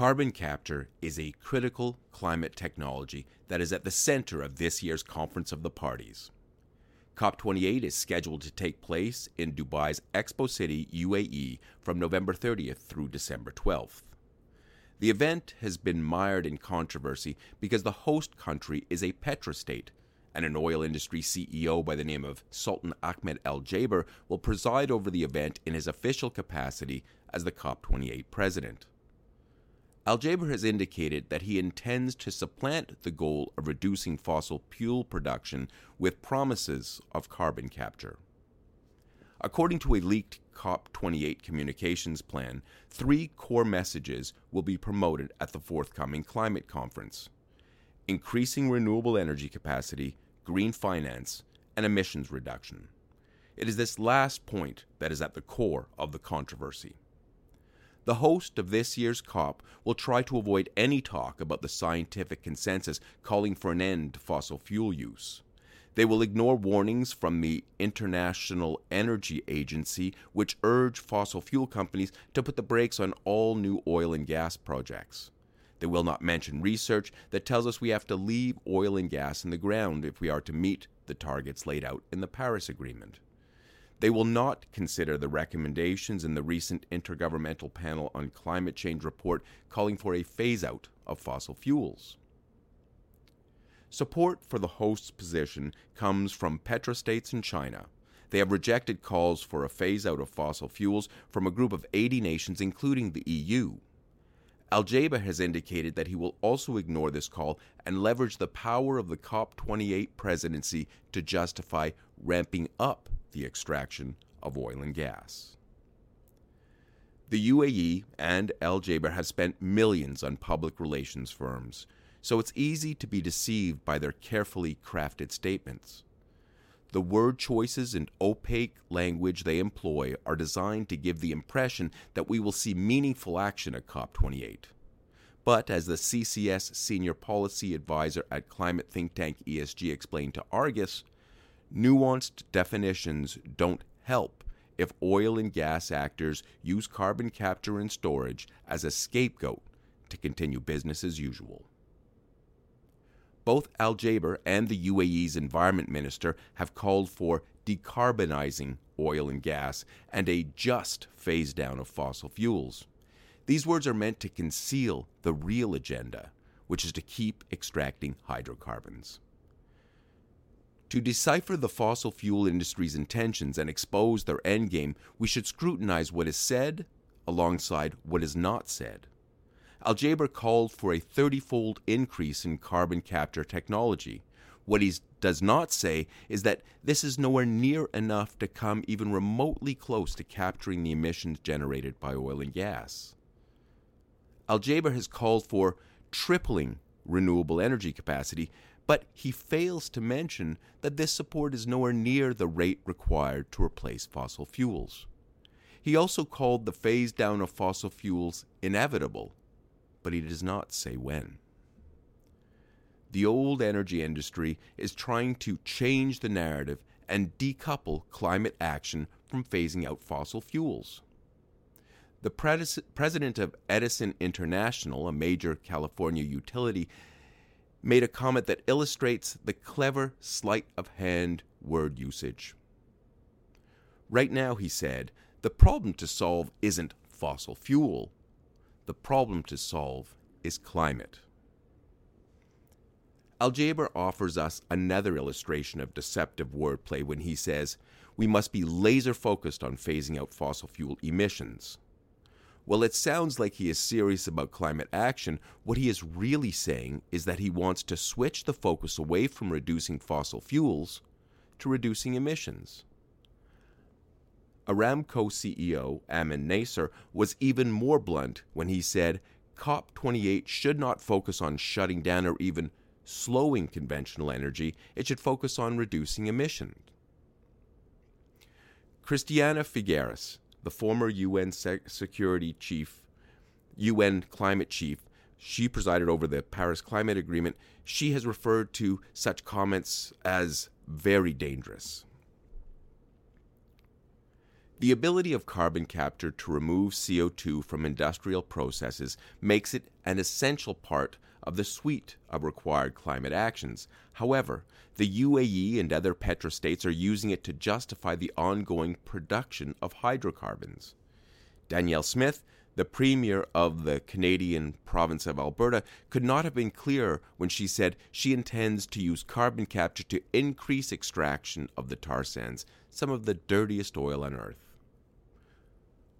Carbon capture is a critical climate technology that is at the center of this year's Conference of the Parties. COP28 is scheduled to take place in Dubai's Expo City, UAE, from November 30th through December 12th. The event has been mired in controversy because the host country is a petrostate, and an oil industry CEO by the name of Sultan Ahmed Al Jaber will preside over the event in his official capacity as the COP28 president. Al Jaber has indicated that he intends to supplant the goal of reducing fossil fuel production with promises of carbon capture. According to a leaked COP28 communications plan, three core messages will be promoted at the forthcoming climate conference increasing renewable energy capacity, green finance, and emissions reduction. It is this last point that is at the core of the controversy. The host of this year's COP will try to avoid any talk about the scientific consensus calling for an end to fossil fuel use. They will ignore warnings from the International Energy Agency, which urge fossil fuel companies to put the brakes on all new oil and gas projects. They will not mention research that tells us we have to leave oil and gas in the ground if we are to meet the targets laid out in the Paris Agreement. They will not consider the recommendations in the recent Intergovernmental Panel on Climate Change report calling for a phase out of fossil fuels. Support for the host's position comes from petrostates in China. They have rejected calls for a phase out of fossil fuels from a group of 80 nations, including the EU. Al Jaber has indicated that he will also ignore this call and leverage the power of the COP28 presidency to justify ramping up the extraction of oil and gas. The UAE and Al Jaber have spent millions on public relations firms, so it's easy to be deceived by their carefully crafted statements. The word choices and opaque language they employ are designed to give the impression that we will see meaningful action at COP28. But as the CCS senior policy advisor at climate think tank ESG explained to Argus, nuanced definitions don't help if oil and gas actors use carbon capture and storage as a scapegoat to continue business as usual. Both Al Jaber and the UAE's environment minister have called for decarbonizing oil and gas and a just phase down of fossil fuels. These words are meant to conceal the real agenda, which is to keep extracting hydrocarbons. To decipher the fossil fuel industry's intentions and expose their endgame, we should scrutinize what is said alongside what is not said. Al Jaber called for a 30 fold increase in carbon capture technology. What he does not say is that this is nowhere near enough to come even remotely close to capturing the emissions generated by oil and gas. Al Jaber has called for tripling renewable energy capacity, but he fails to mention that this support is nowhere near the rate required to replace fossil fuels. He also called the phase down of fossil fuels inevitable, but he does not say when. The old energy industry is trying to change the narrative and decouple climate action from phasing out fossil fuels. The pres- president of Edison International, a major California utility, made a comment that illustrates the clever sleight of hand word usage. Right now, he said, the problem to solve isn't fossil fuel. The problem to solve is climate. Al Jaber offers us another illustration of deceptive wordplay when he says we must be laser focused on phasing out fossil fuel emissions. Well, it sounds like he is serious about climate action. What he is really saying is that he wants to switch the focus away from reducing fossil fuels to reducing emissions. Aramco CEO Amin Nasser was even more blunt when he said COP28 should not focus on shutting down or even slowing conventional energy, it should focus on reducing emissions. Christiana Figueres, the former UN Security Chief, UN Climate Chief, she presided over the Paris Climate Agreement. She has referred to such comments as very dangerous. The ability of carbon capture to remove CO2 from industrial processes makes it an essential part of the suite of required climate actions. However, the UAE and other petrostates are using it to justify the ongoing production of hydrocarbons. Danielle Smith, the premier of the Canadian province of Alberta, could not have been clearer when she said she intends to use carbon capture to increase extraction of the tar sands, some of the dirtiest oil on earth.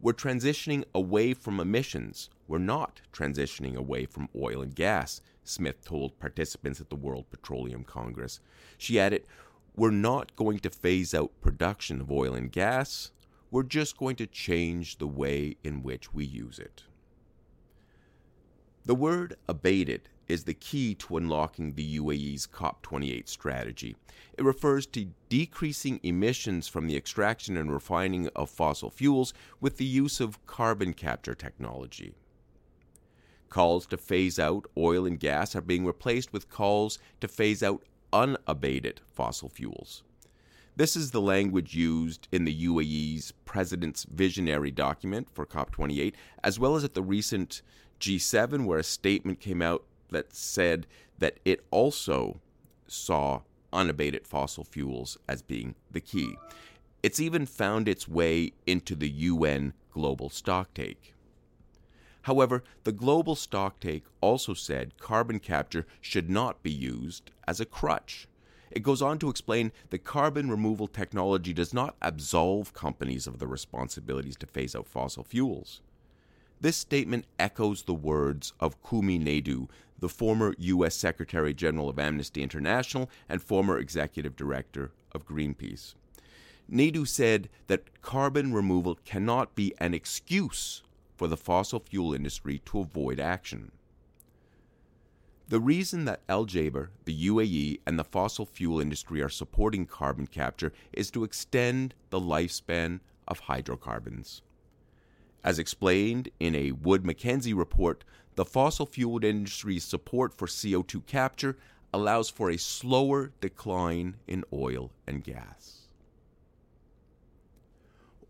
We're transitioning away from emissions. We're not transitioning away from oil and gas, Smith told participants at the World Petroleum Congress. She added, We're not going to phase out production of oil and gas. We're just going to change the way in which we use it. The word abated is the key to unlocking the UAE's COP28 strategy. It refers to decreasing emissions from the extraction and refining of fossil fuels with the use of carbon capture technology. Calls to phase out oil and gas are being replaced with calls to phase out unabated fossil fuels. This is the language used in the UAE's president's visionary document for COP28, as well as at the recent G7, where a statement came out that said that it also saw unabated fossil fuels as being the key. It's even found its way into the UN global stocktake. However, the global stocktake also said carbon capture should not be used as a crutch. It goes on to explain that carbon removal technology does not absolve companies of the responsibilities to phase out fossil fuels. This statement echoes the words of Kumi Naidoo, the former U.S. Secretary General of Amnesty International and former executive director of Greenpeace. Naidoo said that carbon removal cannot be an excuse for the fossil fuel industry to avoid action. The reason that Al Jaber, the UAE, and the fossil fuel industry are supporting carbon capture is to extend the lifespan of hydrocarbons. As explained in a Wood Mackenzie report, the fossil fuel industry's support for CO2 capture allows for a slower decline in oil and gas.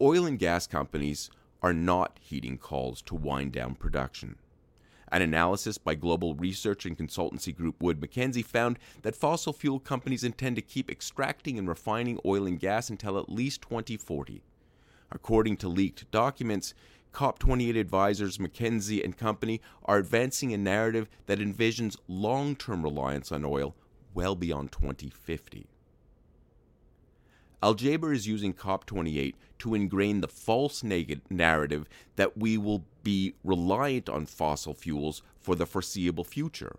Oil and gas companies are not heeding calls to wind down production. An analysis by global research and consultancy group Wood Mackenzie found that fossil fuel companies intend to keep extracting and refining oil and gas until at least 2040. According to leaked documents, COP28 advisors McKinsey and Company are advancing a narrative that envisions long term reliance on oil well beyond 2050. Al Jaber is using COP28 to ingrain the false narrative that we will be reliant on fossil fuels for the foreseeable future.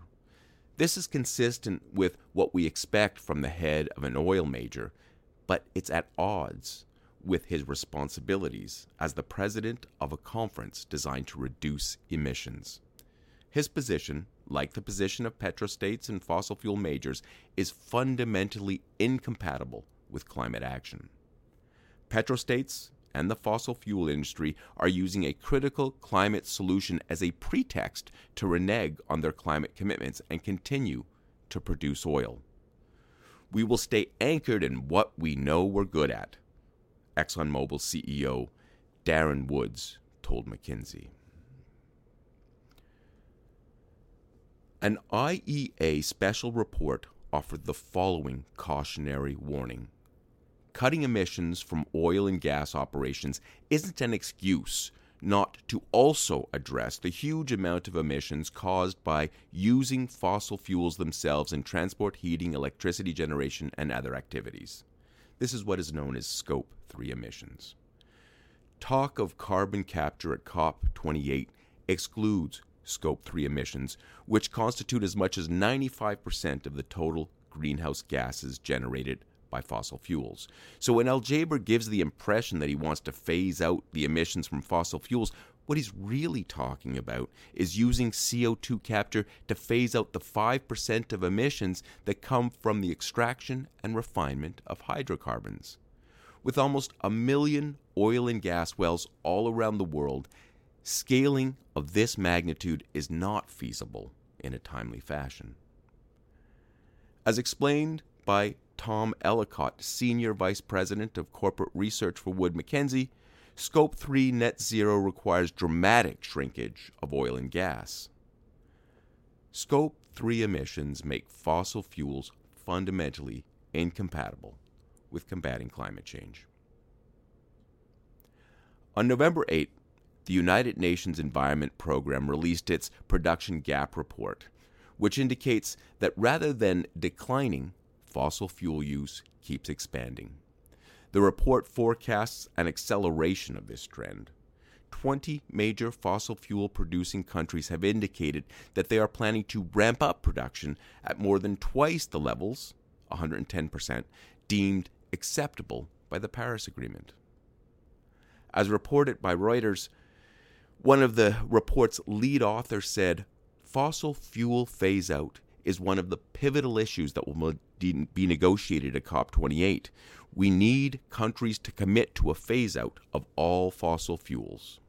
This is consistent with what we expect from the head of an oil major, but it's at odds with his responsibilities as the president of a conference designed to reduce emissions. His position, like the position of petrostates and fossil fuel majors, is fundamentally incompatible with climate action. Petrostates and the fossil fuel industry are using a critical climate solution as a pretext to renege on their climate commitments and continue to produce oil. We will stay anchored in what we know we're good at ExxonMobil CEO Darren Woods told McKinsey. An IEA special report offered the following cautionary warning Cutting emissions from oil and gas operations isn't an excuse not to also address the huge amount of emissions caused by using fossil fuels themselves in transport, heating, electricity generation, and other activities. This is what is known as Scope 3 emissions. Talk of carbon capture at COP28 excludes Scope 3 emissions, which constitute as much as 95% of the total greenhouse gases generated by fossil fuels. So when Al Jaber gives the impression that he wants to phase out the emissions from fossil fuels, what he's really talking about is using CO2 capture to phase out the 5% of emissions that come from the extraction and refinement of hydrocarbons. With almost a million oil and gas wells all around the world, scaling of this magnitude is not feasible in a timely fashion. As explained by Tom Ellacott, Senior Vice President of Corporate Research for Wood Mackenzie, Scope 3 net zero requires dramatic shrinkage of oil and gas. Scope 3 emissions make fossil fuels fundamentally incompatible with combating climate change. On November 8, the United Nations Environment Program released its Production Gap Report, which indicates that rather than declining, fossil fuel use keeps expanding. The report forecasts an acceleration of this trend. 20 major fossil fuel producing countries have indicated that they are planning to ramp up production at more than twice the levels, 110%, deemed acceptable by the Paris Agreement. As reported by Reuters, one of the report's lead authors said fossil fuel phase out is one of the pivotal issues that will be negotiated at COP28. We need countries to commit to a phase out of all fossil fuels.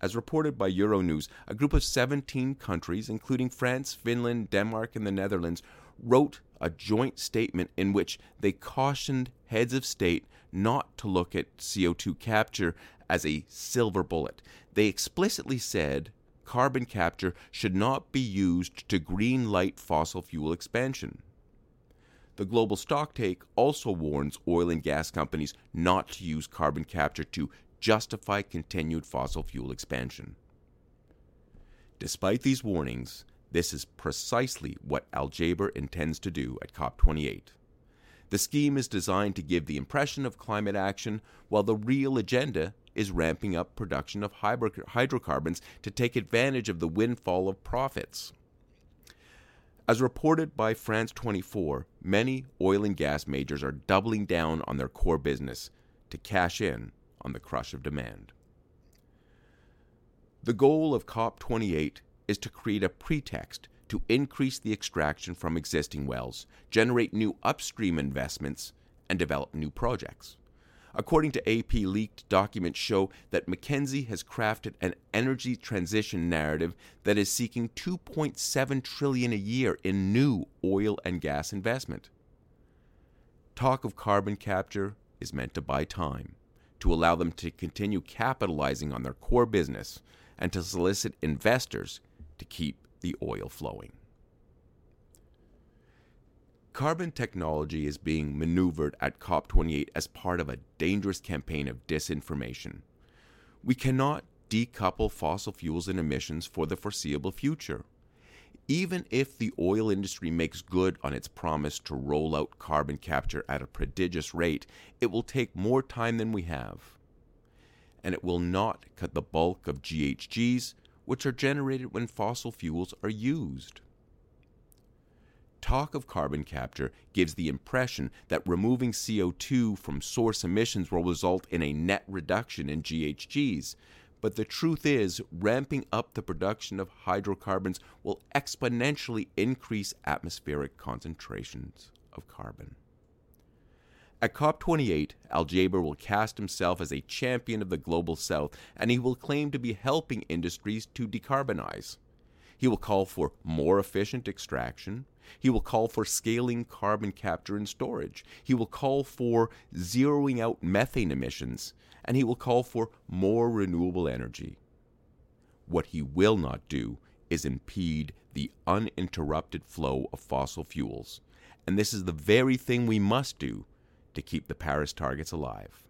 As reported by Euronews, a group of 17 countries, including France, Finland, Denmark, and the Netherlands, wrote a joint statement in which they cautioned heads of state not to look at CO2 capture as a silver bullet. They explicitly said carbon capture should not be used to green light fossil fuel expansion. The global stocktake also warns oil and gas companies not to use carbon capture to justify continued fossil fuel expansion. Despite these warnings, this is precisely what Al Jaber intends to do at COP28. The scheme is designed to give the impression of climate action, while the real agenda is ramping up production of hydrocarbons to take advantage of the windfall of profits. As reported by France 24, many oil and gas majors are doubling down on their core business to cash in on the crush of demand. The goal of COP28 is to create a pretext to increase the extraction from existing wells, generate new upstream investments, and develop new projects. According to AP leaked documents show that McKinsey has crafted an energy transition narrative that is seeking 2.7 trillion a year in new oil and gas investment. Talk of carbon capture is meant to buy time, to allow them to continue capitalizing on their core business and to solicit investors to keep the oil flowing. Carbon technology is being maneuvered at COP28 as part of a dangerous campaign of disinformation. We cannot decouple fossil fuels and emissions for the foreseeable future. Even if the oil industry makes good on its promise to roll out carbon capture at a prodigious rate, it will take more time than we have. And it will not cut the bulk of GHGs, which are generated when fossil fuels are used. Talk of carbon capture gives the impression that removing CO2 from source emissions will result in a net reduction in GHGs, but the truth is, ramping up the production of hydrocarbons will exponentially increase atmospheric concentrations of carbon. At COP28, Al Jaber will cast himself as a champion of the global south, and he will claim to be helping industries to decarbonize. He will call for more efficient extraction. He will call for scaling carbon capture and storage. He will call for zeroing out methane emissions. And he will call for more renewable energy. What he will not do is impede the uninterrupted flow of fossil fuels. And this is the very thing we must do to keep the Paris targets alive.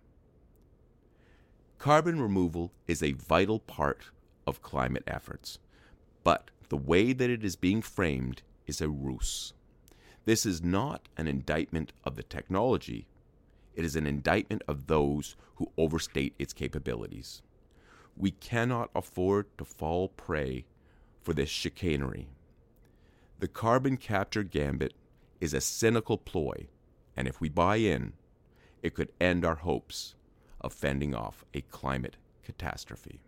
Carbon removal is a vital part of climate efforts, but the way that it is being framed is a ruse. This is not an indictment of the technology, it is an indictment of those who overstate its capabilities. We cannot afford to fall prey for this chicanery. The carbon capture gambit is a cynical ploy and if we buy in, it could end our hopes of fending off a climate catastrophe.